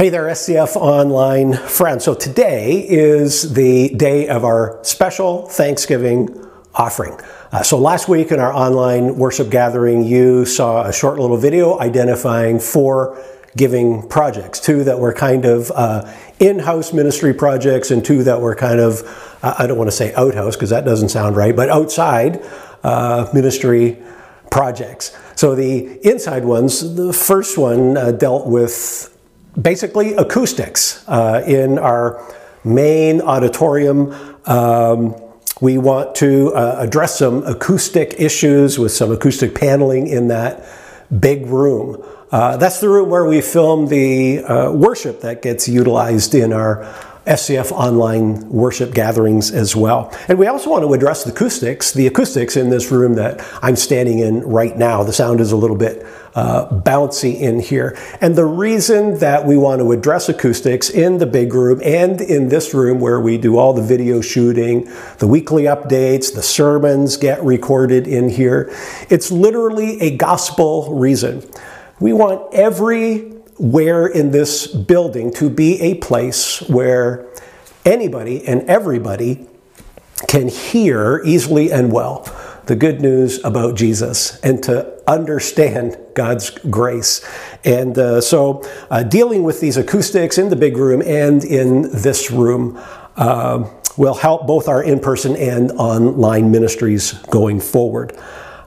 Hey there, SCF Online friends. So today is the day of our special Thanksgiving offering. Uh, so last week in our online worship gathering, you saw a short little video identifying four giving projects, two that were kind of uh, in-house ministry projects and two that were kind of, uh, I don't want to say outhouse because that doesn't sound right, but outside uh, ministry projects. So the inside ones, the first one uh, dealt with basically acoustics uh, in our main auditorium. Um, we want to uh, address some acoustic issues with some acoustic paneling in that big room. Uh, that's the room where we film the uh, worship that gets utilized in our SCF online worship gatherings as well. And we also want to address the acoustics, the acoustics in this room that I'm standing in right now. The sound is a little bit uh, bouncy in here. And the reason that we want to address acoustics in the big room and in this room where we do all the video shooting, the weekly updates, the sermons get recorded in here, it's literally a gospel reason. We want every where in this building to be a place where anybody and everybody can hear easily and well the good news about Jesus and to understand God's grace. And uh, so, uh, dealing with these acoustics in the big room and in this room uh, will help both our in person and online ministries going forward.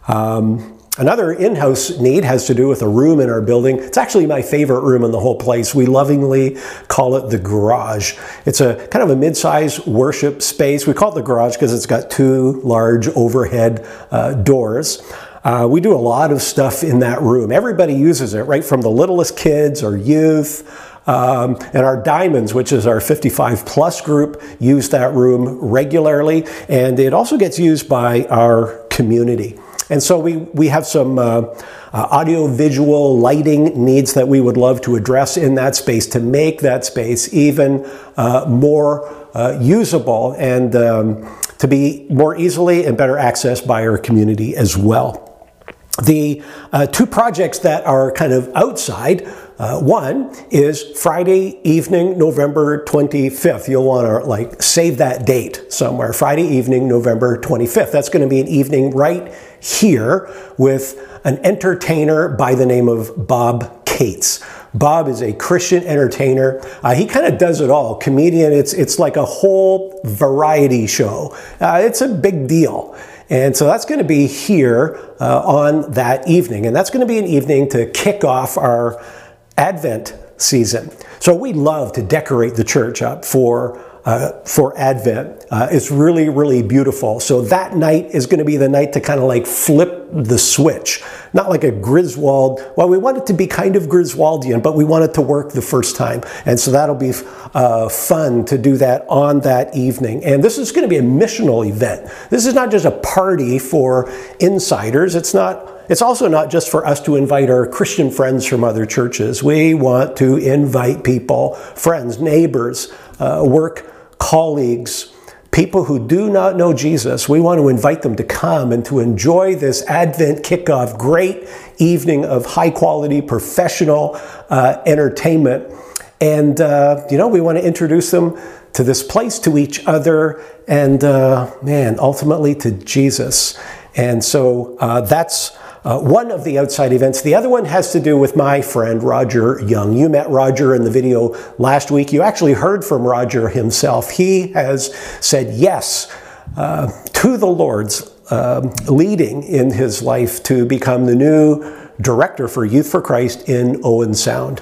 Um, Another in-house need has to do with a room in our building. It's actually my favorite room in the whole place. We lovingly call it the garage. It's a kind of a mid-sized worship space. We call it the garage because it's got two large overhead uh, doors. Uh, we do a lot of stuff in that room. Everybody uses it, right from the littlest kids or youth. Um, and our diamonds, which is our 55 plus group, use that room regularly. And it also gets used by our community. And so we, we have some uh, uh, audio visual lighting needs that we would love to address in that space to make that space even uh, more uh, usable and um, to be more easily and better accessed by our community as well. The uh, two projects that are kind of outside uh, one is Friday evening, November 25th. You'll want to like save that date somewhere. Friday evening, November 25th. That's going to be an evening right here with an entertainer by the name of Bob Cates. Bob is a Christian entertainer. Uh, he kind of does it all. Comedian, it's, it's like a whole variety show. Uh, it's a big deal. And so that's going to be here uh, on that evening. And that's going to be an evening to kick off our Advent season. So we love to decorate the church up for uh, for Advent. Uh, it's really, really beautiful. So that night is going to be the night to kind of like flip the switch. Not like a Griswold. Well, we want it to be kind of Griswoldian, but we want it to work the first time. And so that'll be uh, fun to do that on that evening. And this is going to be a missional event. This is not just a party for insiders. It's not it's also not just for us to invite our Christian friends from other churches. We want to invite people, friends, neighbors, uh, work colleagues, people who do not know Jesus. We want to invite them to come and to enjoy this Advent kickoff, great evening of high quality professional uh, entertainment. And, uh, you know, we want to introduce them to this place, to each other, and, uh, man, ultimately to Jesus. And so uh, that's uh, one of the outside events. The other one has to do with my friend Roger Young. You met Roger in the video last week. You actually heard from Roger himself. He has said yes uh, to the Lord's um, leading in his life to become the new director for Youth for Christ in Owen Sound.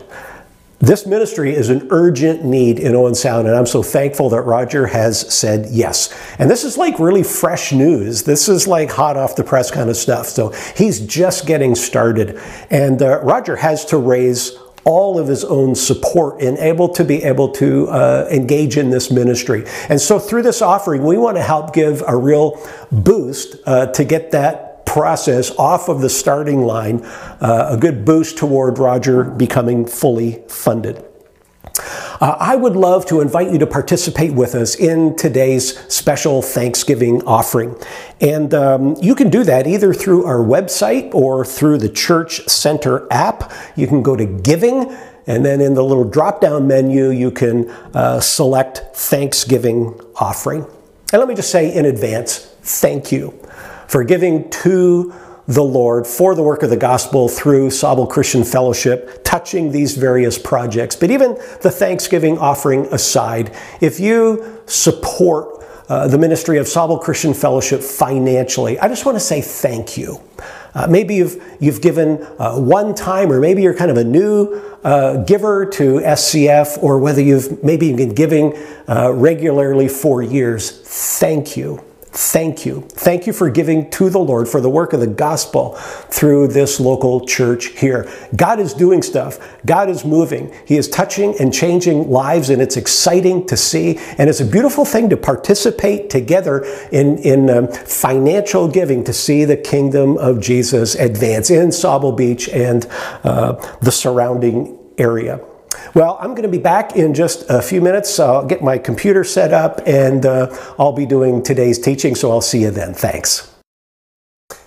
This ministry is an urgent need in Owen Sound, and I'm so thankful that Roger has said yes. And this is like really fresh news. This is like hot off the press kind of stuff. So he's just getting started. And uh, Roger has to raise all of his own support and able to be able to uh, engage in this ministry. And so through this offering, we want to help give a real boost uh, to get that process off of the starting line, uh, a good boost toward Roger becoming fully funded. Uh, I would love to invite you to participate with us in today's special Thanksgiving offering. And um, you can do that either through our website or through the Church Center app. You can go to Giving And then in the little drop down menu, you can uh, select Thanksgiving offering. And let me just say in advance, thank you for giving to the Lord for the work of the gospel through Sauble Christian Fellowship, touching these various projects. But even the Thanksgiving offering aside, if you support uh, the ministry of Sauble Christian Fellowship financially, I just want to say thank you. Uh, maybe you've, you've given uh, one time, or maybe you're kind of a new uh, giver to SCF, or whether you've maybe been giving uh, regularly for years. Thank you. Thank you. Thank you for giving to the Lord for the work of the gospel through this local church here. God is doing stuff. God is moving. He is touching and changing lives, and it's exciting to see. And it's a beautiful thing to participate together in, in um, financial giving to see the kingdom of Jesus advance in Sauble Beach and uh, the surrounding area. Well, I'm going to be back in just a few minutes. I'll get my computer set up and uh, I'll be doing today's teaching, so I'll see you then. Thanks.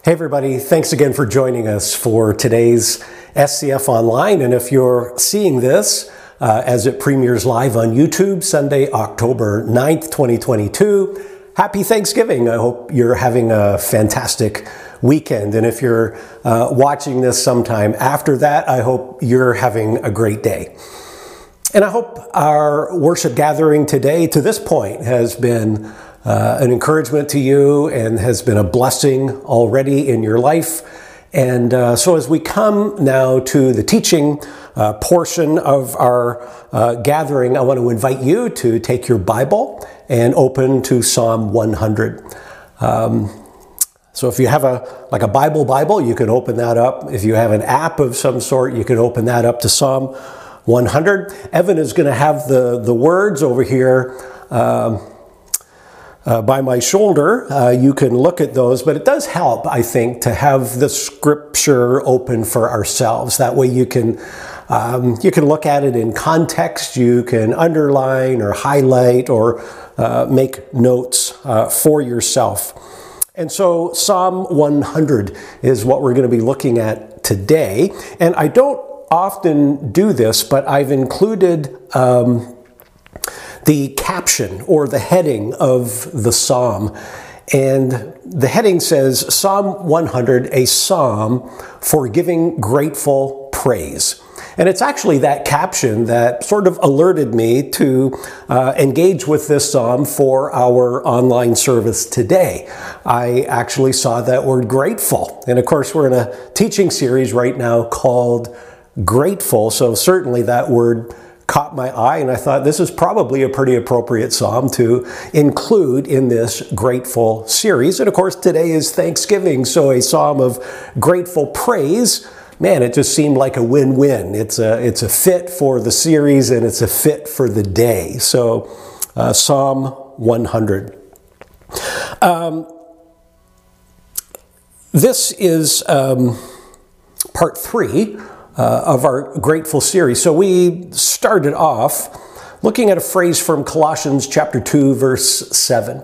Hey, everybody. Thanks again for joining us for today's SCF Online. And if you're seeing this uh, as it premieres live on YouTube Sunday, October 9th, 2022, happy Thanksgiving. I hope you're having a fantastic weekend. And if you're uh, watching this sometime after that, I hope you're having a great day. And I hope our worship gathering today to this point has been uh, an encouragement to you and has been a blessing already in your life. And uh, so, as we come now to the teaching uh, portion of our uh, gathering, I want to invite you to take your Bible and open to Psalm 100. Um, so if you have a like a Bible Bible, you can open that up. If you have an app of some sort, you can open that up to Psalm 100. Evan is going to have the, the words over here uh, uh, by my shoulder. Uh, you can look at those, but it does help, I think, to have the scripture open for ourselves. That way you can. Um, you can look at it in context. You can underline or highlight or uh, make notes uh, for yourself. And so Psalm 100 is what we're going to be looking at today. And I don't often do this, but I've included um, the caption or the heading of the psalm. And the heading says Psalm 100, a psalm for giving grateful praise. And it's actually that caption that sort of alerted me to uh, engage with this psalm for our online service today. I actually saw that word grateful. And of course, we're in a teaching series right now called grateful. So certainly that word caught my eye, and I thought this is probably a pretty appropriate psalm to include in this grateful series. And of course, today is Thanksgiving, so a psalm of grateful praise. Man, it just seemed like a win-win. It's a it's a fit for the series, and it's a fit for the day. So, uh, Psalm 100. Um, this is um, part three uh, of our grateful series. So we started off looking at a phrase from Colossians chapter 2 verse 7.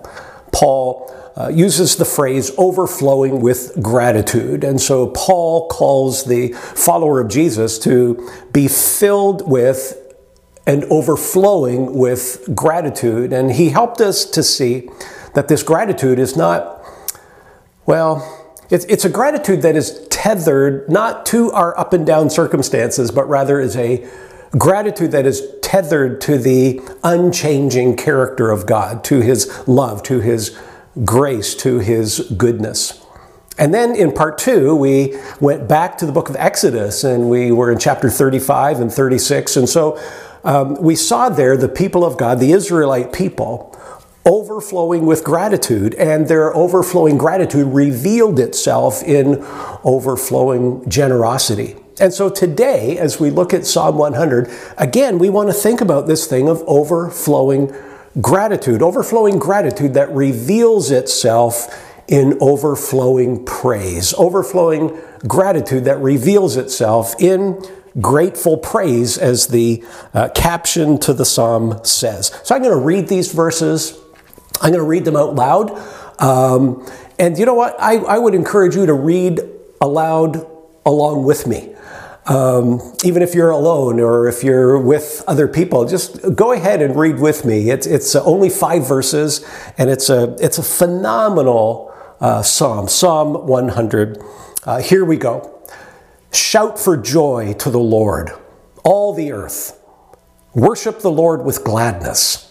Paul uh, uses the phrase overflowing with gratitude. And so Paul calls the follower of Jesus to be filled with and overflowing with gratitude. And he helped us to see that this gratitude is not, well, it's, it's a gratitude that is tethered not to our up and down circumstances, but rather is a gratitude that is tethered to the unchanging character of God, to His love, to His grace, to His goodness. And then in part two, we went back to the book of Exodus and we were in chapter 35 and 36. And so um, we saw there the people of God, the Israelite people, overflowing with gratitude, and their overflowing gratitude revealed itself in overflowing generosity. And so today, as we look at Psalm 100, again, we want to think about this thing of overflowing gratitude, overflowing gratitude that reveals itself in overflowing praise, overflowing gratitude that reveals itself in grateful praise, as the uh, caption to the psalm says. So I'm going to read these verses I'm going to read them out loud. Um, and you know what? I, I, would encourage you to read aloud along with me. um, even if you're alone or if you're with other people, just go ahead and read with me. It's, it's only five verses, and it's a, it's a phenomenal uh, psalm, Psalm 100. Uh, here we go. Shout for joy to the Lord, all the earth. Worship the Lord with gladness.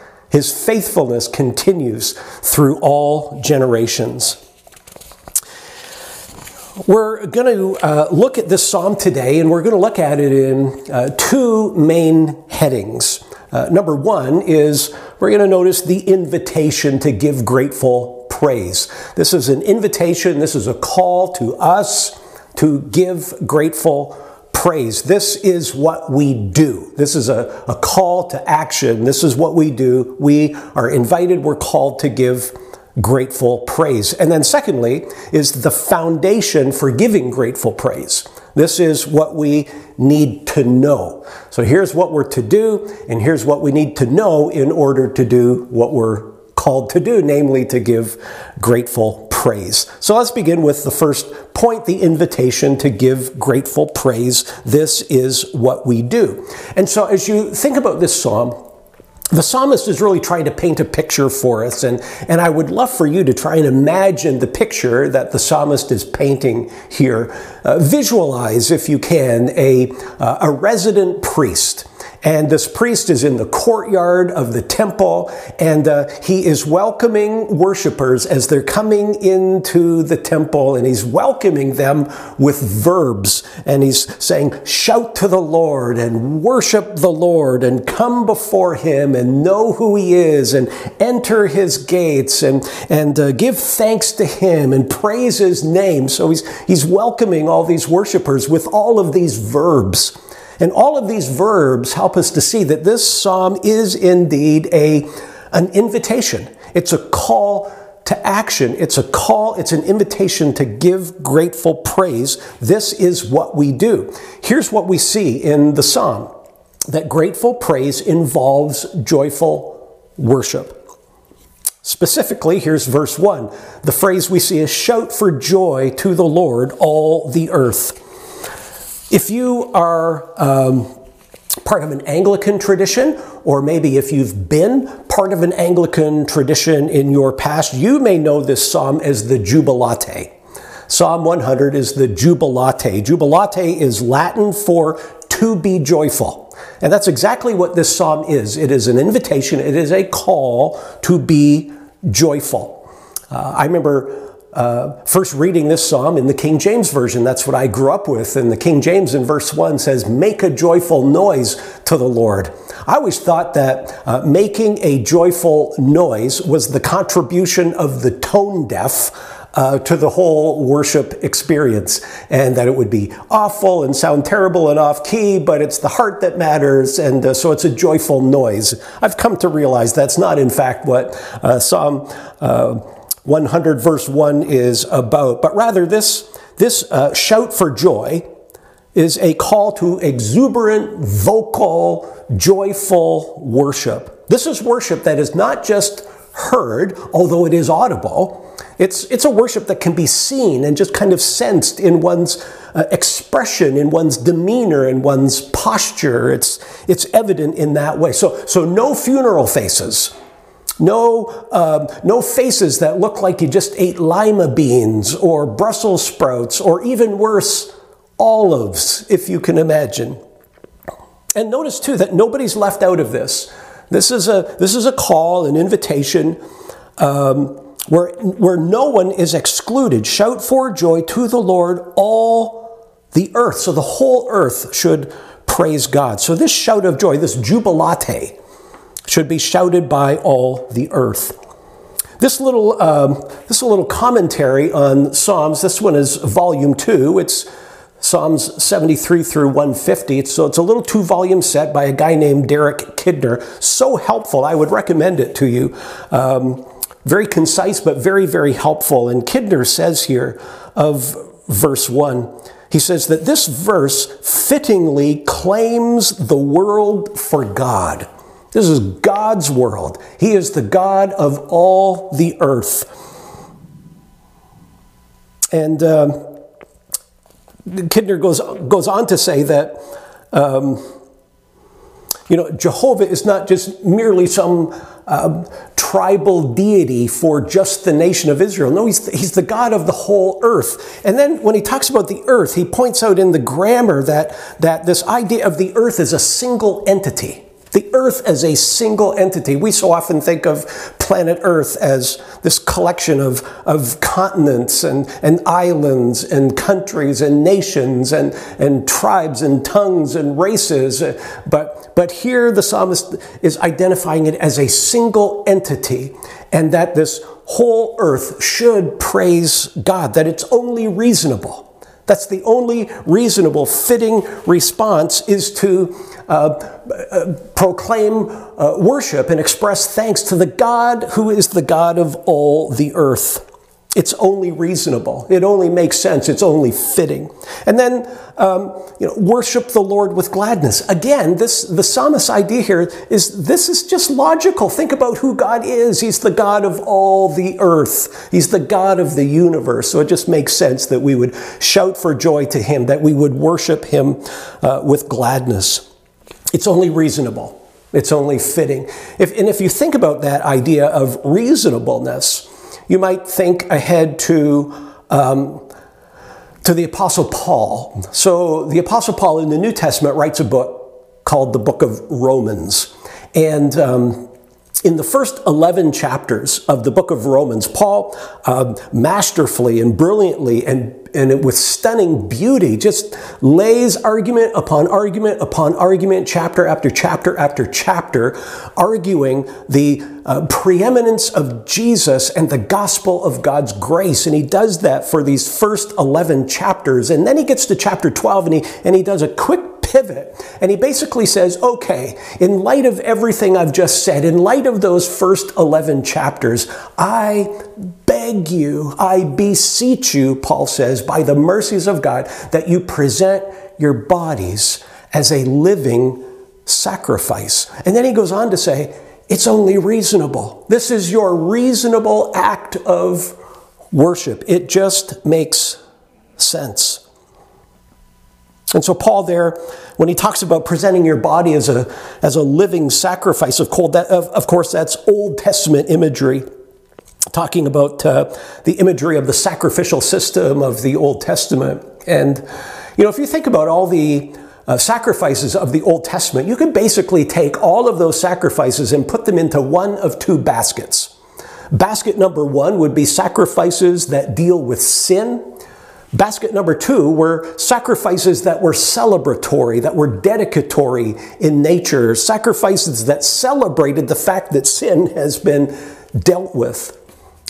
His faithfulness continues through all generations. We're going to uh, look at this psalm today, and we're going to look at it in uh, two main headings. Uh, number one is we're going to notice the invitation to give grateful praise. This is an invitation, this is a call to us to give grateful praise. This is what we do. This is a, a call to action. This is what we do. We are invited, we're called to give grateful praise. And then, secondly, is the foundation for giving grateful praise. This is what we need to know. So, here's what we're to do, and here's what we need to know in order to do what we're called to do, namely to give grateful praise. So, let's begin with the first point the invitation to give grateful praise. This is what we do. And so, as you think about this psalm, the psalmist is really trying to paint a picture for us, and, and I would love for you to try and imagine the picture that the psalmist is painting here. Uh, visualize, if you can, a, uh, a resident priest and this priest is in the courtyard of the temple, and uh, he is welcoming worshipers as they're coming into the temple, and he's welcoming them with verbs. And he's saying, Shout to the Lord and worship the Lord, and come before him and know who he is, and enter his gates, and, and uh, give thanks to him and praise his name. So he's, he's welcoming all these worshipers with all of these verbs. And all of these verbs help us to see that this psalm is indeed a, an invitation. It's a call to action. It's a call, it's an invitation to give grateful praise. This is what we do. Here's what we see in the psalm that grateful praise involves joyful worship. Specifically, here's verse 1. The phrase we see is shout for joy to the Lord, all the earth. If you are um, part of an Anglican tradition, or maybe if you've been part of an Anglican tradition in your past, you may know this psalm as the Jubilate. Psalm 100 is the Jubilate. Jubilate is Latin for to be joyful. And that's exactly what this psalm is. It is an invitation, it is a call to be joyful. Uh, I remember uh, first reading this psalm in the King James Version. That's what I grew up with. And the King James in verse 1 says, Make a joyful noise to the Lord. I always thought that uh, making a joyful noise was the contribution of the tone deaf. Uh, to the whole worship experience, and that it would be awful and sound terrible and off key, but it's the heart that matters, and uh, so it's a joyful noise. I've come to realize that's not, in fact, what uh, Psalm uh, 100 verse 1 is about, but rather this, this uh, shout for joy is a call to exuberant, vocal, joyful worship. This is worship that is not just heard, although it is audible. It's, it's a worship that can be seen and just kind of sensed in one's uh, expression, in one's demeanor, in one's posture. It's, it's evident in that way. So, so no funeral faces no, um, no faces that look like you just ate lima beans or Brussels sprouts or even worse, olives, if you can imagine. And notice too that nobody's left out of this. This is a, this is a call, an invitation um, where, where no one is excluded. Shout for joy to the Lord, all the earth. So the whole earth should praise God. So this shout of joy, this jubilate, should be shouted by all the earth. This little, um, this little commentary on Psalms, this one is volume two. It's Psalms 73 through 150. So it's a little two volume set by a guy named Derek Kidner. So helpful. I would recommend it to you. Um, very concise, but very, very helpful. And Kidner says here of verse 1, he says that this verse fittingly claims the world for God. This is God's world. He is the God of all the earth. And um, Kidner goes, goes on to say that, um, you know, Jehovah is not just merely some uh, tribal deity for just the nation of Israel. No, he's the, he's the God of the whole earth. And then when he talks about the earth, he points out in the grammar that, that this idea of the earth is a single entity. The Earth as a single entity. We so often think of planet Earth as this collection of, of continents and, and islands and countries and nations and, and tribes and tongues and races. But, but here the psalmist is identifying it as a single entity and that this whole earth should praise God, that it's only reasonable. That's the only reasonable, fitting response is to uh, uh, proclaim uh, worship and express thanks to the God who is the God of all the earth. It's only reasonable. It only makes sense. It's only fitting. And then, um, you know, worship the Lord with gladness. Again, this the psalmist's idea here is this is just logical. Think about who God is. He's the God of all the earth. He's the God of the universe. So it just makes sense that we would shout for joy to Him, that we would worship Him uh, with gladness. It's only reasonable. It's only fitting. If, and if you think about that idea of reasonableness, you might think ahead to, um, to the Apostle Paul. So, the Apostle Paul in the New Testament writes a book called the Book of Romans. And um, in the first 11 chapters of the book of Romans, Paul um, masterfully and brilliantly and, and with stunning beauty just lays argument upon argument upon argument, chapter after chapter after chapter, arguing the uh, preeminence of Jesus and the gospel of God's grace. And he does that for these first 11 chapters. And then he gets to chapter 12 and he, and he does a quick pivot. And he basically says, okay, in light of everything I've just said, in light of those first 11 chapters, I beg you, I beseech you, Paul says, by the mercies of God, that you present your bodies as a living sacrifice. And then he goes on to say, it's only reasonable. This is your reasonable act of worship. It just makes sense. And so Paul there, when he talks about presenting your body as a, as a living sacrifice, of, cold, that, of, of course, that's Old Testament imagery, talking about uh, the imagery of the sacrificial system of the Old Testament. And, you know, if you think about all the uh, sacrifices of the Old Testament, you could basically take all of those sacrifices and put them into one of two baskets. Basket number one would be sacrifices that deal with sin Basket number two were sacrifices that were celebratory, that were dedicatory in nature, sacrifices that celebrated the fact that sin has been dealt with.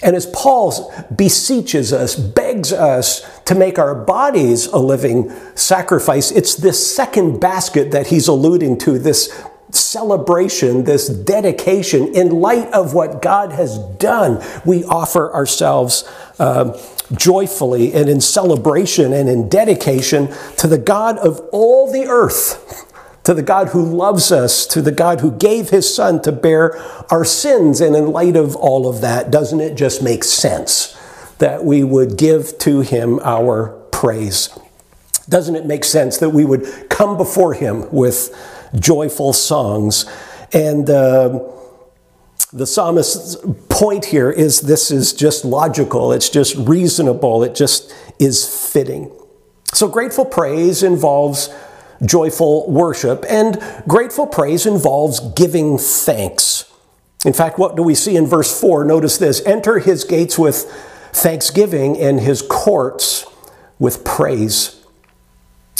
And as Paul beseeches us, begs us to make our bodies a living sacrifice, it's this second basket that he's alluding to, this celebration, this dedication, in light of what God has done, we offer ourselves uh, joyfully and in celebration and in dedication to the God of all the earth, to the God who loves us, to the God who gave his Son to bear our sins. And in light of all of that, doesn't it just make sense that we would give to him our praise? Doesn't it make sense that we would come before him with joyful songs? And uh, the psalmist's point here is this is just logical, it's just reasonable, it just is fitting. So, grateful praise involves joyful worship, and grateful praise involves giving thanks. In fact, what do we see in verse 4? Notice this enter his gates with thanksgiving and his courts with praise.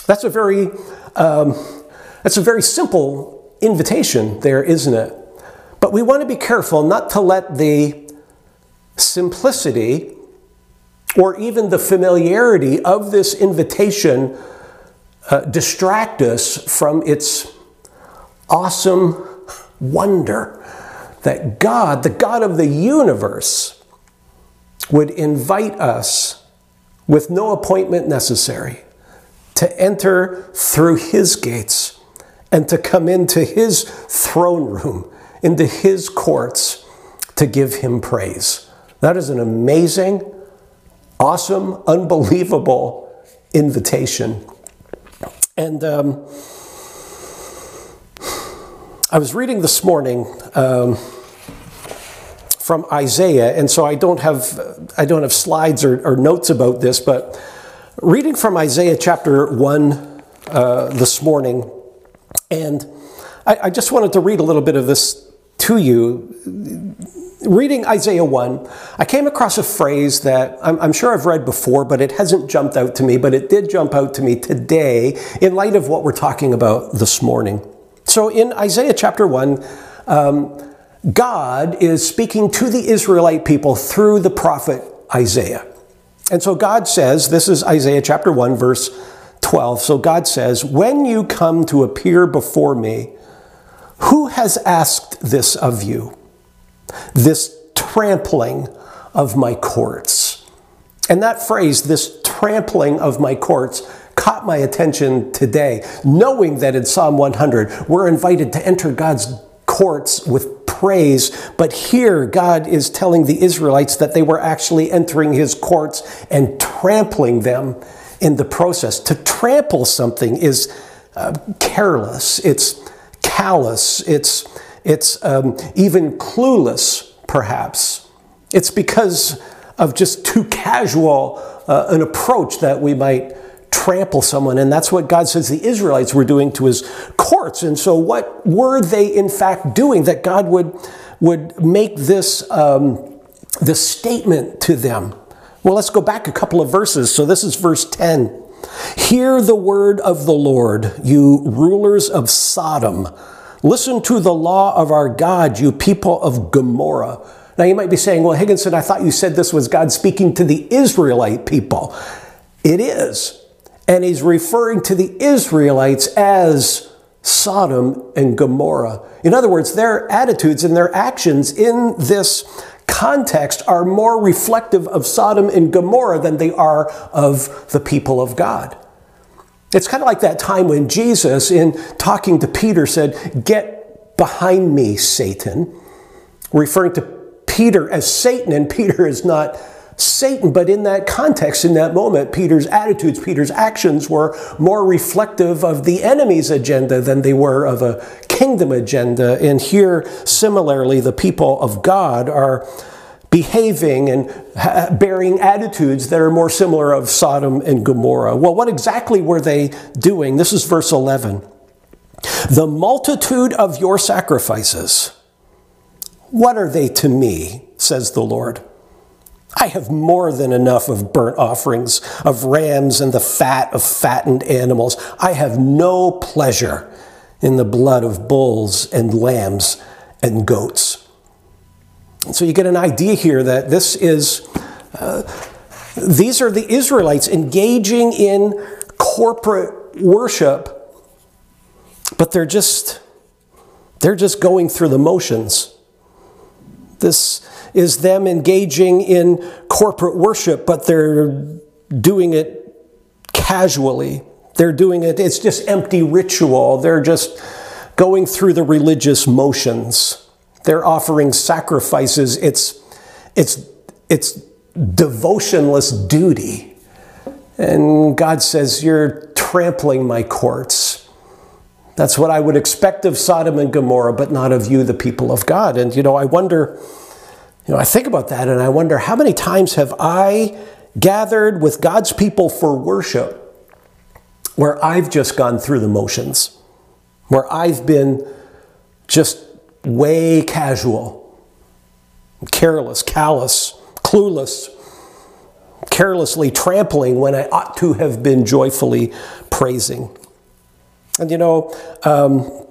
That's a very, um, that's a very simple invitation there, isn't it? But we want to be careful not to let the simplicity or even the familiarity of this invitation uh, distract us from its awesome wonder that God, the God of the universe, would invite us with no appointment necessary to enter through his gates and to come into his throne room, into his courts to give him praise. That is an amazing, awesome, unbelievable invitation. And um, I was reading this morning um, from Isaiah, and so I don't have I don't have slides or, or notes about this, but reading from Isaiah chapter one uh, this morning, and I, I just wanted to read a little bit of this to you reading Isaiah 1, I came across a phrase that I'm, I'm, sure I've read before, but it hasn't jumped out to me, but it did jump out to me today in light of what we're talking about this morning. So in Isaiah chapter 1, um, God is speaking to the Israelite people through the prophet Isaiah. And so God says, this is Isaiah chapter 1, verse 12. So God says, When you come to appear before me, who has asked this of you? this trampling of my courts. And that phrase, this trampling of my courts, caught my attention today, knowing that in Psalm 100, we're invited to enter God's courts with praise, but here God is telling the Israelites that they were actually entering his courts and trampling them in the process. To trample something is uh, careless, it's callous, it's it's um, even clueless, perhaps. It's because of just too casual uh, an approach that we might trample someone. And that's what God says the Israelites were doing to his courts. And so, what were they in fact doing that God would, would make this, um, this statement to them? Well, let's go back a couple of verses. So, this is verse 10. Hear the word of the Lord, you rulers of Sodom Listen to the law of our God, you people of Gomorrah. Now you might be saying, well, Higginson, I thought you said this was God speaking to the Israelite people. It is. And he's referring to the Israelites as Sodom and Gomorrah. In other words, their attitudes and their actions in this context are more reflective of Sodom and Gomorrah than they are of the people of God. It's kind of like that time when Jesus, in talking to Peter, said, Get behind me, Satan, referring to Peter as Satan, and Peter is not Satan, but in that context, in that moment, Peter's attitudes, Peter's actions were more reflective of the enemy's agenda than they were of a kingdom agenda. And here, similarly, the people of God are behaving and bearing attitudes that are more similar of Sodom and Gomorrah. Well, what exactly were they doing? This is verse 11. The multitude of your sacrifices, what are they to me, says the Lord? I have more than enough of burnt offerings, of rams, and the fat of fattened animals. I have no pleasure in the blood of bulls and lambs and goats. So you get an idea here that this is, uh, these are the Israelites engaging in corporate worship, but they're just, they're just going through the motions. This is them engaging in corporate worship, but they're doing it casually. They're doing it, it's just empty ritual. They're just going through the religious motions. They're offering sacrifices. It's, it's, it's devotionless duty. And God says, You're trampling my courts. That's what I would expect of Sodom and Gomorrah, but not of you, the people of God. And, you know, I wonder, you know, I think about that and I wonder how many times have I gathered with God's people for worship where I've just gone through the motions, where I've been just way casual, careless, callous, clueless, carelessly trampling when I ought to have been joyfully praising. And you know, um,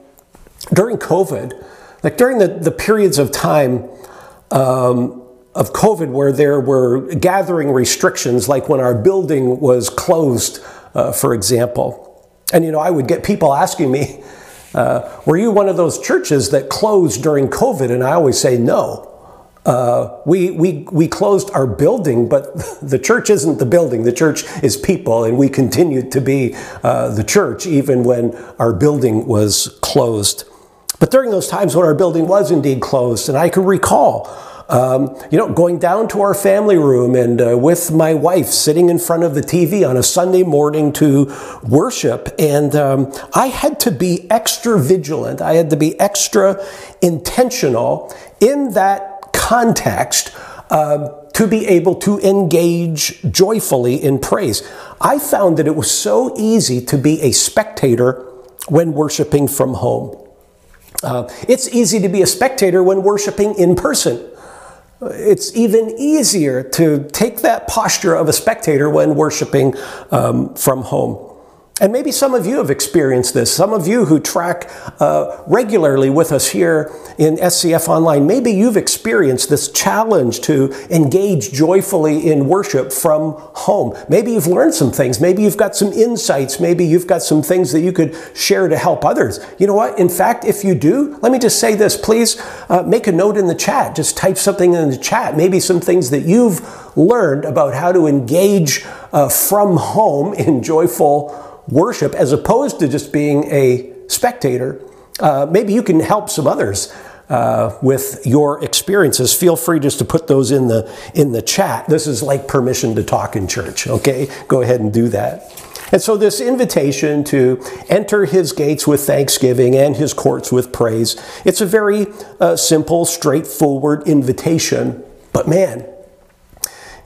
during COVID, like during the, the periods of time um, of COVID where there were gathering restrictions, like when our building was closed, uh, for example, And you know, I would get people asking me, uh, were you one of those churches that closed during COVID? And I always say no. Uh, we, we, we closed our building, but the church isn't the building. The church is people, and we continued to be uh, the church even when our building was closed. But during those times when our building was indeed closed, and I can recall um, you know, going down to our family room and uh, with my wife sitting in front of the TV on a Sunday morning to worship. And um, I had to be extra vigilant. I had to be extra intentional in that context uh, to be able to engage joyfully in praise. I found that it was so easy to be a spectator when worshiping from home. Uh, it's easy to be a spectator when worshiping in person. It's even easier to take that posture of a spectator when worshiping um, from home. And maybe some of you have experienced this. Some of you who track uh, regularly with us here in SCF Online, maybe you've experienced this challenge to engage joyfully in worship from home. Maybe you've learned some things. Maybe you've got some insights. Maybe you've got some things that you could share to help others. You know what? In fact, if you do, let me just say this. Please uh, make a note in the chat. Just type something in the chat. Maybe some things that you've learned about how to engage uh, from home in joyful worship as opposed to just being a spectator. Uh, maybe you can help some others uh, with your experiences. Feel free just to put those in the in the chat. This is like permission to talk in church. Okay, go ahead and do that. And so, this invitation to enter his gates with thanksgiving and his courts with praise, it's a very uh, simple, straightforward invitation. But man,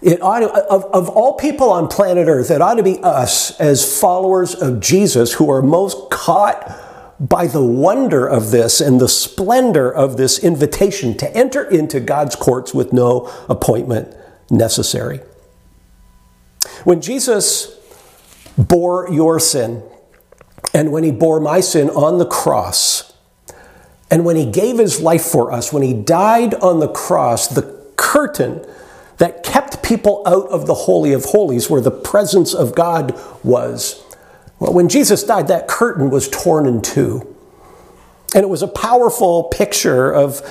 it ought to, of, of all people on planet Earth, it ought to be us as followers of Jesus who are most caught by the wonder of this and the splendor of this invitation to enter into God's courts with no appointment necessary. When Jesus bore your sin, and when he bore my sin on the cross, and when he gave his life for us, when he died on the cross, the curtain that kept people out of the Holy of Holies, where the presence of God was. Well, when Jesus died, that curtain was torn in two. And it was a powerful picture of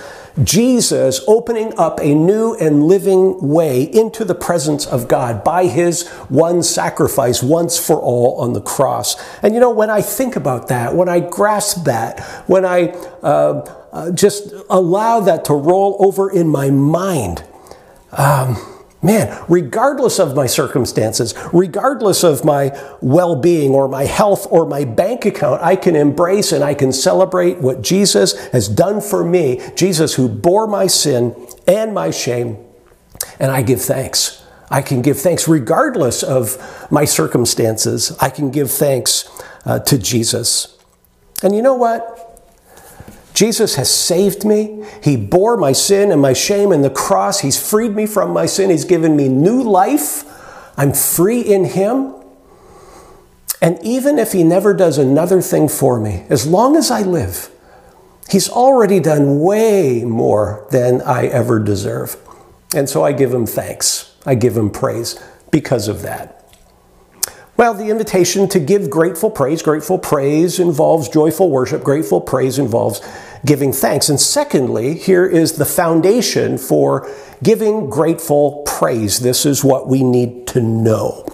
Jesus opening up a new and living way into the presence of God by his one sacrifice once for all on the cross. And you know, when I think about that, when I grasp that, when I uh, uh, just allow that to roll over in my mind, um, man, regardless of my circumstances, regardless of my well being or my health or my bank account, I can embrace and I can celebrate what Jesus has done for me. Jesus, who bore my sin and my shame, and I give thanks. I can give thanks regardless of my circumstances. I can give thanks uh, to Jesus. And you know what? Jesus has saved me. He bore my sin and my shame in the cross. He's freed me from my sin. He's given me new life. I'm free in Him. And even if He never does another thing for me, as long as I live, He's already done way more than I ever deserve. And so I give Him thanks. I give Him praise because of that. Well, the invitation to give grateful praise, grateful praise involves joyful worship, grateful praise involves giving thanks. And secondly, here is the foundation for giving grateful praise. This is what we need to know.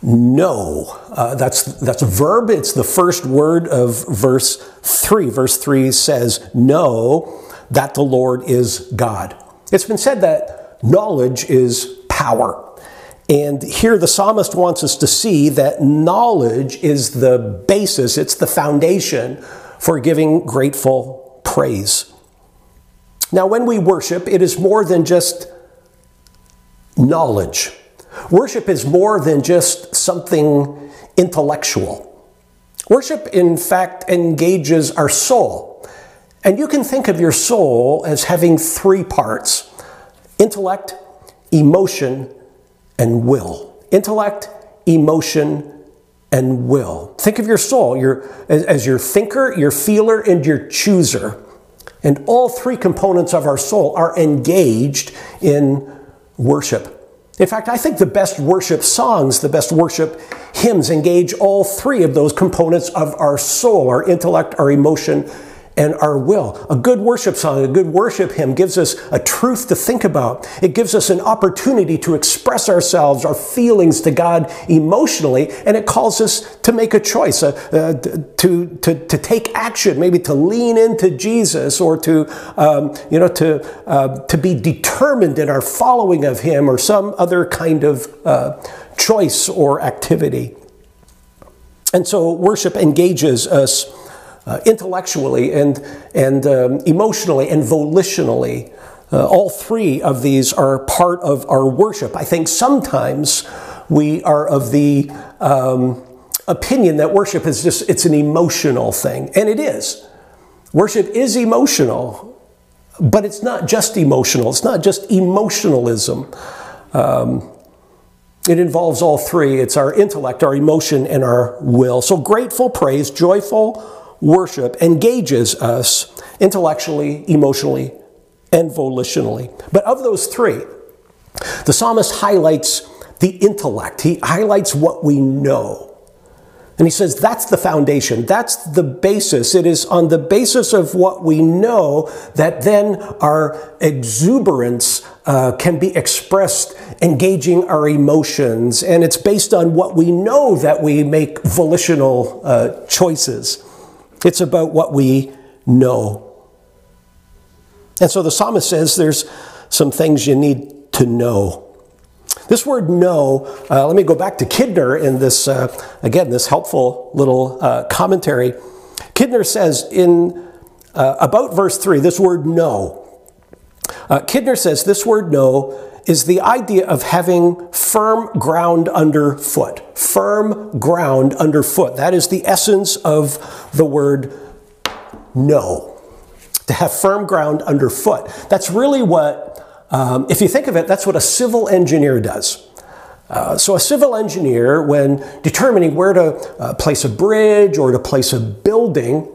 Know. Uh, that's, that's a verb. It's the first word of verse 3. Verse 3 says, Know that the Lord is God. It's been said that knowledge is power. And here the psalmist wants us to see that knowledge is the basis, it's the foundation for giving grateful praise. Now, when we worship, it is more than just knowledge. Worship is more than just something intellectual. Worship, in fact, engages our soul. And you can think of your soul as having three parts intellect, emotion, and will. Intellect, emotion, and will. Think of your soul your, as, as your thinker, your feeler, and your chooser. And all three components of our soul are engaged in worship. In fact, I think the best worship songs, the best worship hymns engage all three of those components of our soul, our intellect, our emotion, and our will. A good worship song, a good worship hymn gives us a truth to think about. It gives us an opportunity to express ourselves, our feelings to God emotionally, and it calls us to make a choice, uh, uh, to, to, to take action, maybe to lean into Jesus or to, um, you know, to, uh, to be determined in our following of Him or some other kind of uh, choice or activity. And so worship engages us uh, intellectually and, and um, emotionally and volitionally. Uh, all three of these are part of our worship. I think sometimes we are of the um, opinion that worship is just it's an emotional thing, and it is. Worship is emotional, but it's not just emotional. It's not just emotionalism. Um, it involves all three. It's our intellect, our emotion, and our will. So grateful praise, joyful worship engages us intellectually, emotionally, and volitionally. But of those three, the psalmist highlights the intellect, he highlights what we know. And he says that's the foundation, that's the basis. It is on the basis of what we know that then our exuberance uh, can be expressed engaging our emotions. And it's based on what we know that we make volitional uh, choices. It's about what we know. And so the psalmist says there's some things you need to know. This word know, uh, let me go back to Kidner in this, uh, again, this helpful little uh, commentary. Kidner says in uh, about verse 3, this word know. Uh, Kidner says this word know is the idea of having firm ground underfoot. Firm ground underfoot. That is the essence of the word know. To have firm ground underfoot. That's really what, um, if you think of it, that's what a civil engineer does. Uh, so, a civil engineer, when determining where to uh, place a bridge or to place a building,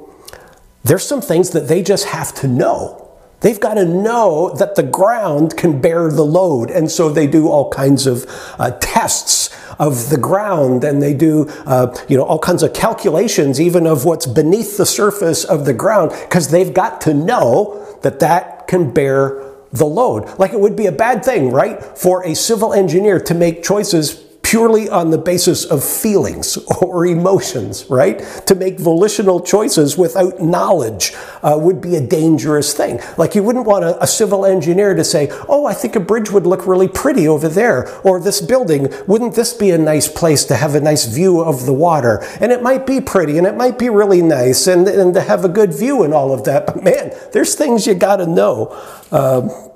there's some things that they just have to know. They've got to know that the ground can bear the load. And so they do all kinds of uh, tests of the ground and they do uh, you know all kinds of calculations even of what's beneath the surface of the ground because they've got to know that that can bear the load like it would be a bad thing right for a civil engineer to make choices purely on the basis of feelings or emotions, right? To make volitional choices without knowledge uh, would be a dangerous thing. Like you wouldn't want a, a, civil engineer to say, oh, I think a bridge would look really pretty over there, or this building, wouldn't this be a nice place to have a nice view of the water? And it might be pretty and it might be really nice and, and to have a good view and all of that. But man, there's things you got to know. Uh,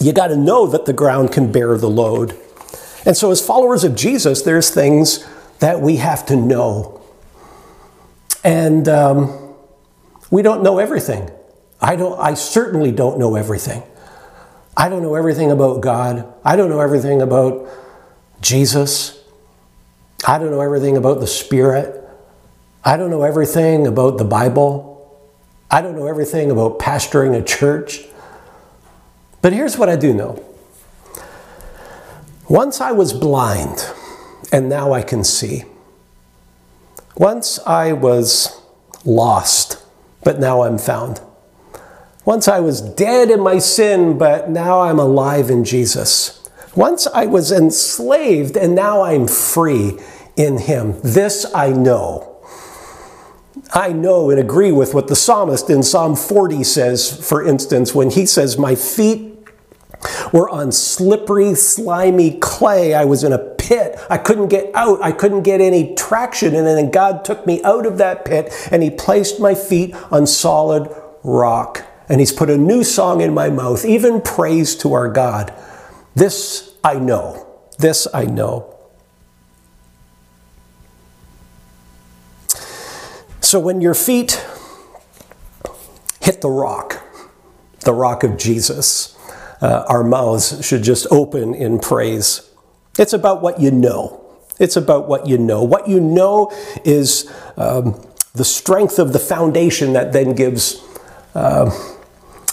you got to know that the ground can bear the load. And so, as followers of Jesus, there's things that we have to know. And um, we don't know everything. I, don't, I certainly don't know everything. I don't know everything about God. I don't know everything about Jesus. I don't know everything about the Spirit. I don't know everything about the Bible. I don't know everything about pastoring a church. But here's what I do know once I was blind, and now I can see. Once I was lost, but now I'm found. Once I was dead in my sin, but now I'm alive in Jesus. Once I was enslaved, and now I'm free in Him. This I know. I know and agree with what the psalmist in Psalm 40 says, for instance, when he says, My feet were on slippery, slimy clay. I was in a pit. I couldn't get out. I couldn't get any traction. And then God took me out of that pit and He placed my feet on solid rock. And He's put a new song in my mouth, even praise to our God. This I know. This I know. So when your feet hit the rock, the rock of Jesus, uh, our mouths should just open in praise. It's about what you know. It's about what you know. What you know is um, the strength of the foundation that then gives, uh,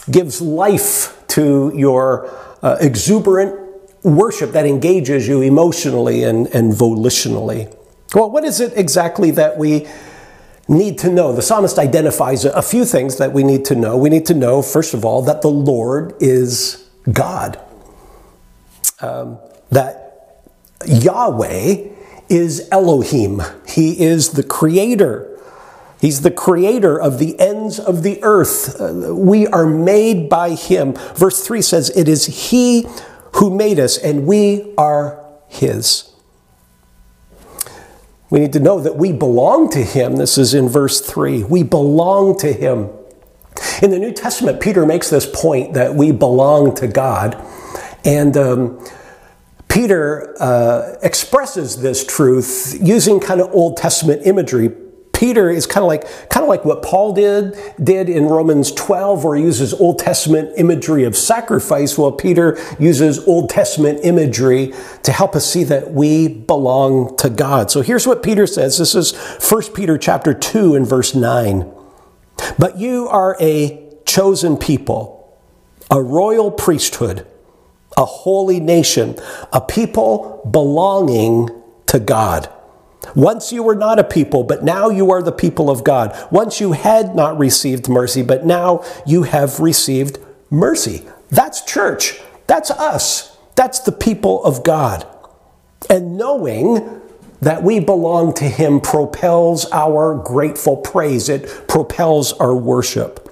gives life to your uh, exuberant worship that engages you emotionally and, and volitionally. Well, what is it exactly that we need to know? The psalmist identifies a few things that we need to know. We need to know, first of all, that the Lord is God, um, that Yahweh is Elohim, He is the creator. He's the creator of the ends of the earth. Uh, we are made by him. Verse 3 says, It is he who made us, and we are his. We need to know that we belong to him. This is in verse 3. We belong to him. In the New Testament, Peter makes this point that we belong to God. And um, Peter uh, expresses this truth using kind of Old Testament imagery. Peter is kind of like kind of like what Paul did did in Romans 12 where he uses Old Testament imagery of sacrifice well Peter uses Old Testament imagery to help us see that we belong to God. So here's what Peter says. This is 1 Peter chapter 2 and verse 9. But you are a chosen people, a royal priesthood, a holy nation, a people belonging to God once you were not a people, but now you are the people of God. Once you had not received mercy, but now you have received mercy. That's church. That's us. That's the people of God. And knowing that we belong to Him propels our grateful praise, it propels our worship.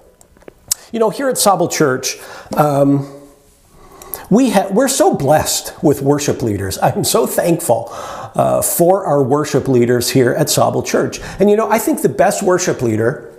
You know, here at Sauble Church, um, we ha- we're so blessed with worship leaders. I'm so thankful uh, for our worship leaders here at Sauble Church. And you know, I think the best worship leader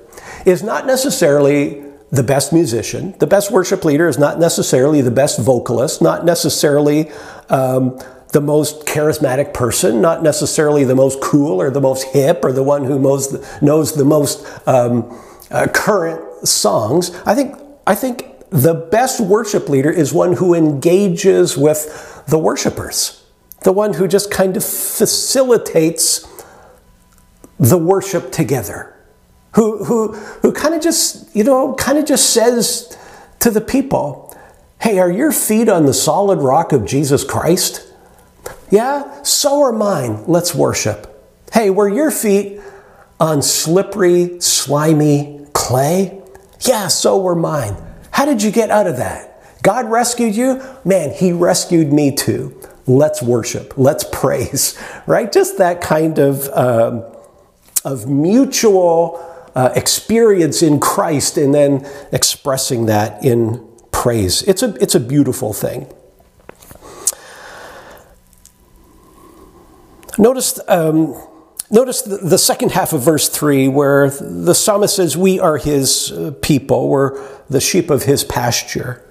is not necessarily the best musician. The best worship leader is not necessarily the best vocalist, not necessarily um, the most charismatic person, not necessarily the most cool or the most hip or the one who the, knows the most um, uh, current songs. I think I think the best worship leader is one who engages with the worshipers, the one who just kind of facilitates the worship together, who, who, who kind of just, you know, kind of just says to the people, hey, are your feet on the solid rock of Jesus Christ? Yeah, so are mine. Let's worship. Hey, were your feet on slippery, slimy clay? Yeah, so were mine. How did you get out of that? God rescued you? Man, He rescued me too. Let's worship. Let's praise, right? Just that kind of, um, of mutual uh, experience in Christ and then expressing that in praise. It's a, it's a beautiful thing. Notice um, Notice the, second half of verse 3 where the psalmist says, We are his uh, people, we're the sheep of his pasture.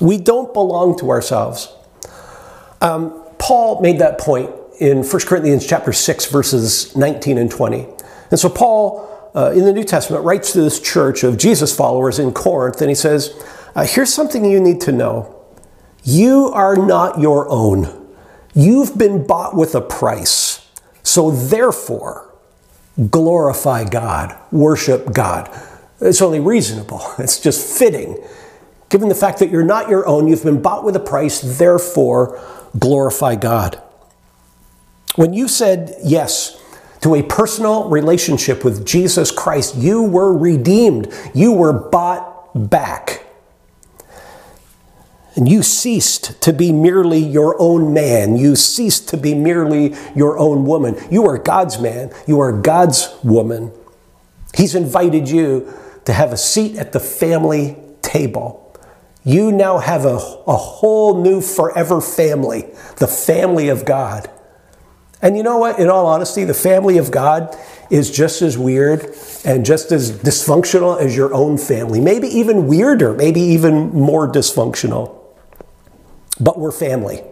We don't belong to ourselves. Um, Paul made that point in 1 Corinthians chapter 6, verses 19 and 20. And so Paul, uh, in the New Testament, writes to this church of Jesus followers in Corinth, and he says, uh, Here's something you need to know. You are not your own. You've been bought with a price. So therefore, glorify God, worship God. It's only reasonable, it's just fitting. Given the fact that you're not your own, you've been bought with a price, therefore, glorify God. When you said yes to a personal relationship with Jesus Christ, you were redeemed, you were bought back. And you ceased to be merely your own man. You ceased to be merely your own woman. You are God's man. You are God's woman. He's invited you to have a seat at the family table. You now have a, a whole new forever family, the family of God. And you know what? In all honesty, the family of God is just as weird and just as dysfunctional as your own family. Maybe even weirder, maybe even more dysfunctional but we're family.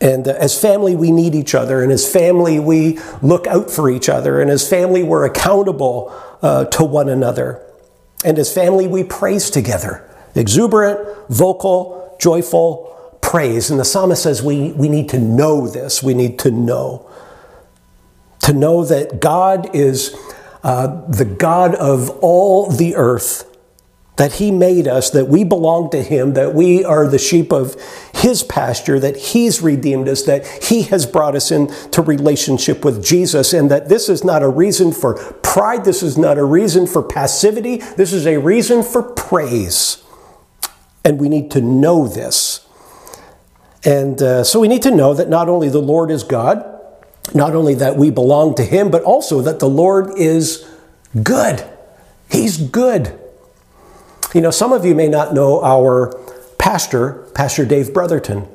And uh, as family, we need each other. And as family, we look out for each other. And as family, we're accountable uh, to one another. And as family, we praise together exuberant, vocal, joyful praise. And the psalmist says we, we need to know this. We need to know. To know that God is uh, the God of all the earth that He made us, that we belong to Him, that we are the sheep of his pasture, that he's redeemed us, that he has brought us into relationship with Jesus, and that this is not a reason for pride, this is not a reason for passivity, this is a reason for praise. And we need to know this. And uh, so we need to know that not only the Lord is God, not only that we belong to him, but also that the Lord is good. He's good. You know, some of you may not know our pastor, Pastor Dave Brotherton.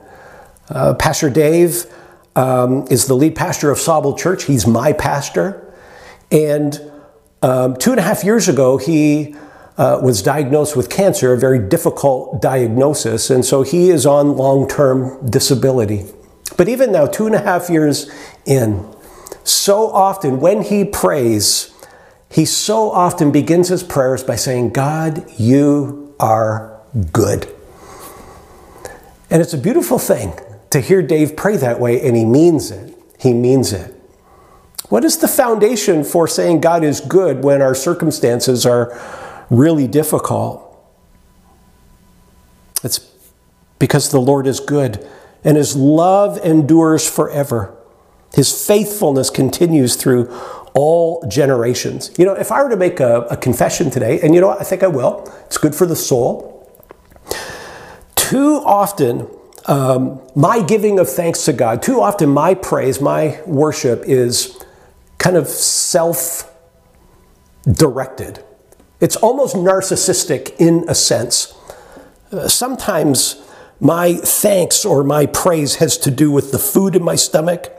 Uh, pastor Dave um, is the lead pastor of Sauble Church. He's my pastor. And um, two and a half years ago, he uh, was diagnosed with cancer, a very difficult diagnosis. And so he is on long term disability. But even now, two and a half years in, so often when he prays, he so often begins his prayers by saying, God, you are good. And it's a beautiful thing to hear Dave pray that way, and he means it. He means it. What is the foundation for saying God is good when our circumstances are really difficult? It's because the Lord is good and his love endures forever. His faithfulness continues through all generations. You know, if I were to make a, a confession today, and you know what, I think I will, it's good for the soul. Too often, um, my giving of thanks to God, too often my praise, my worship is kind of self directed. It's almost narcissistic in a sense. Uh, sometimes my thanks or my praise has to do with the food in my stomach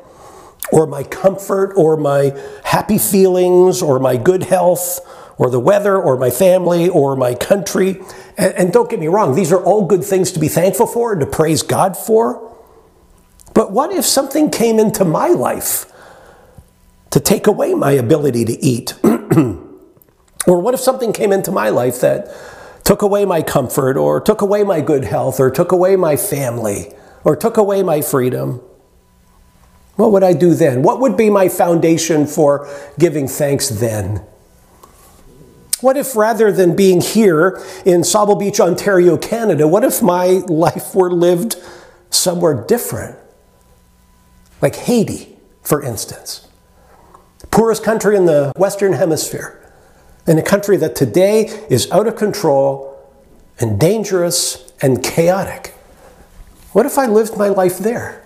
or my comfort or my happy feelings or my good health or the weather or my family or my country. And, and, don't get me wrong, these are all good things to be thankful for and to praise God for. But what if something came into my life to take away my ability to eat? or what if something came into my life that took away my comfort or took away my good health or took away my family or took away my freedom? What would I do then? What would be my foundation for giving thanks then? What if rather than being here in Sauble Beach, Ontario, Canada, what if my life were lived somewhere different? Like Haiti, for instance. Poorest country in the Western Hemisphere. In a country that today is out of control and dangerous and chaotic. What if I lived my life there?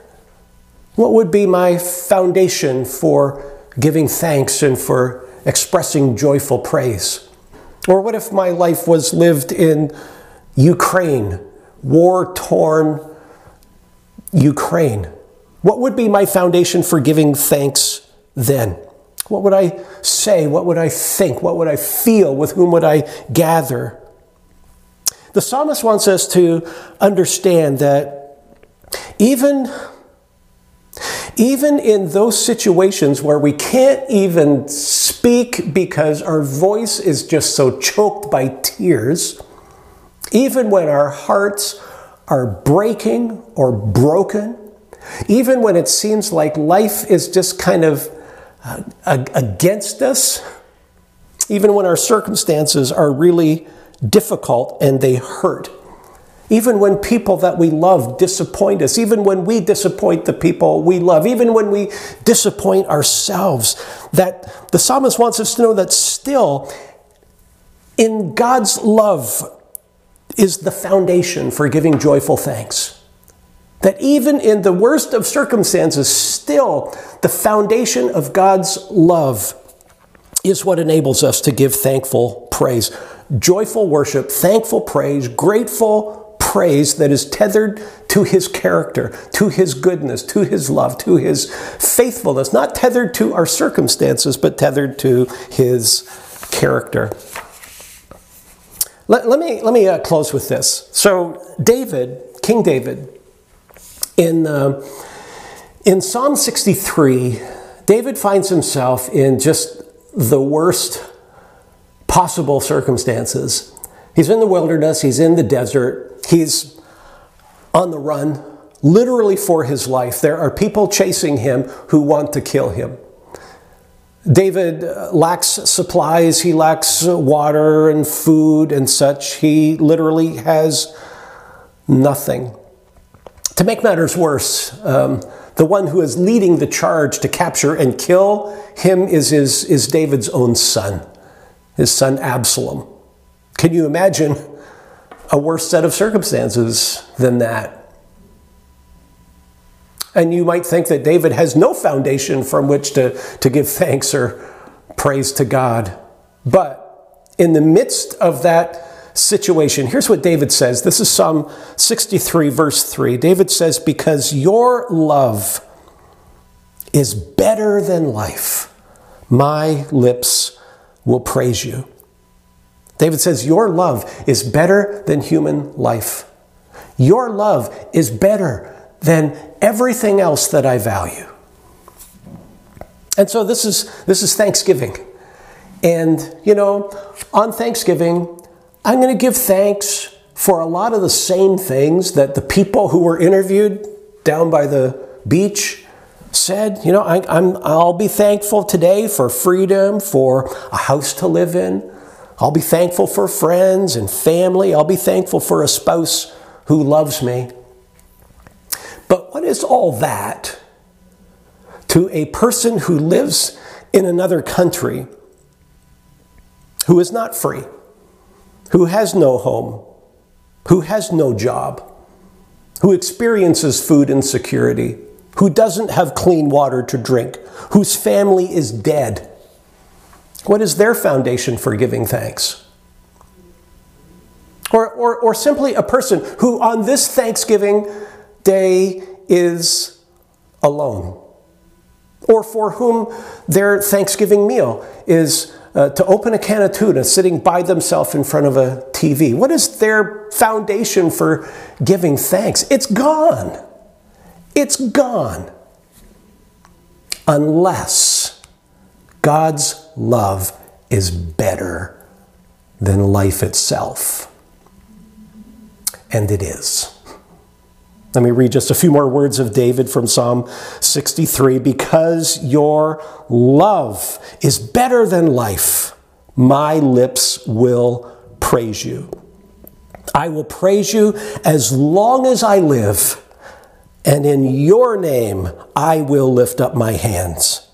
What would be my foundation for giving thanks and for expressing joyful praise? Or what if my life was lived in Ukraine, war torn Ukraine? What would be my foundation for giving thanks then? What would I say? What would I think? What would I feel? With whom would I gather? The psalmist wants us to understand that even even in those situations where we can't even speak because our voice is just so choked by tears, even when our hearts are breaking or broken, even when it seems like life is just kind of uh, against us, even when our circumstances are really difficult and they hurt, even when people that we love disappoint us, even when we disappoint the people we love, even when we disappoint ourselves, that the psalmist wants us to know that still in God's love is the foundation for giving joyful thanks. That even in the worst of circumstances, still the foundation of God's love is what enables us to give thankful praise. Joyful worship, thankful praise, grateful praise that is tethered to his character, to his goodness, to his love, to his faithfulness, not tethered to our circumstances, but tethered to his character. Let, let me, let me uh, close with this. So, David, King David, in, uh, in Psalm 63, David finds himself in just the worst possible circumstances. He's in the wilderness, he's in the desert, He's on the run, literally for his life. There are people chasing him who want to kill him. David lacks supplies, he lacks water and food and such. He literally has nothing. To make matters worse, um, the one who is leading the charge to capture and kill him is, is, is David's own son, his son Absalom. Can you imagine a worse set of circumstances than that? And you might think that David has no foundation from which to, to give thanks or praise to God. But in the midst of that situation. Here's what David says. This is Psalm 63, verse 3. David says, Because your love is better than life, my lips will praise you. David says, Your love is better than human life. Your love is better than everything else that I value. And so this is this is Thanksgiving. And you know, on Thanksgiving, I'm going to give thanks for a lot of the same things that the people who were interviewed down by the beach said. You know, I, I'm, I'll be thankful today for freedom, for a house to live in. I'll be thankful for friends and family. I'll be thankful for a spouse who loves me. But what is all that to a person who lives in another country who is not free? who has no home, who has no job, who experiences food insecurity, who doesn't have clean water to drink, whose family is dead. What is their foundation for giving thanks? Or, or, or simply a person who on this Thanksgiving day is alone, or for whom their Thanksgiving meal is uh, to open a can of tuna sitting by themselves in front of a TV? What is their foundation for giving thanks? It's gone. It's gone. Unless God's love is better than life itself. And it is. Let me read just a few more words of David from Psalm 63. Because your love is better than life, my lips will praise you. I will praise you as long as I live, and in your name I will lift up my hands.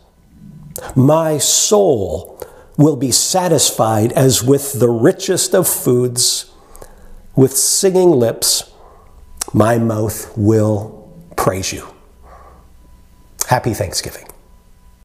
My soul will be satisfied as with the richest of foods, with singing lips my mouth will praise you. Happy Thanksgiving.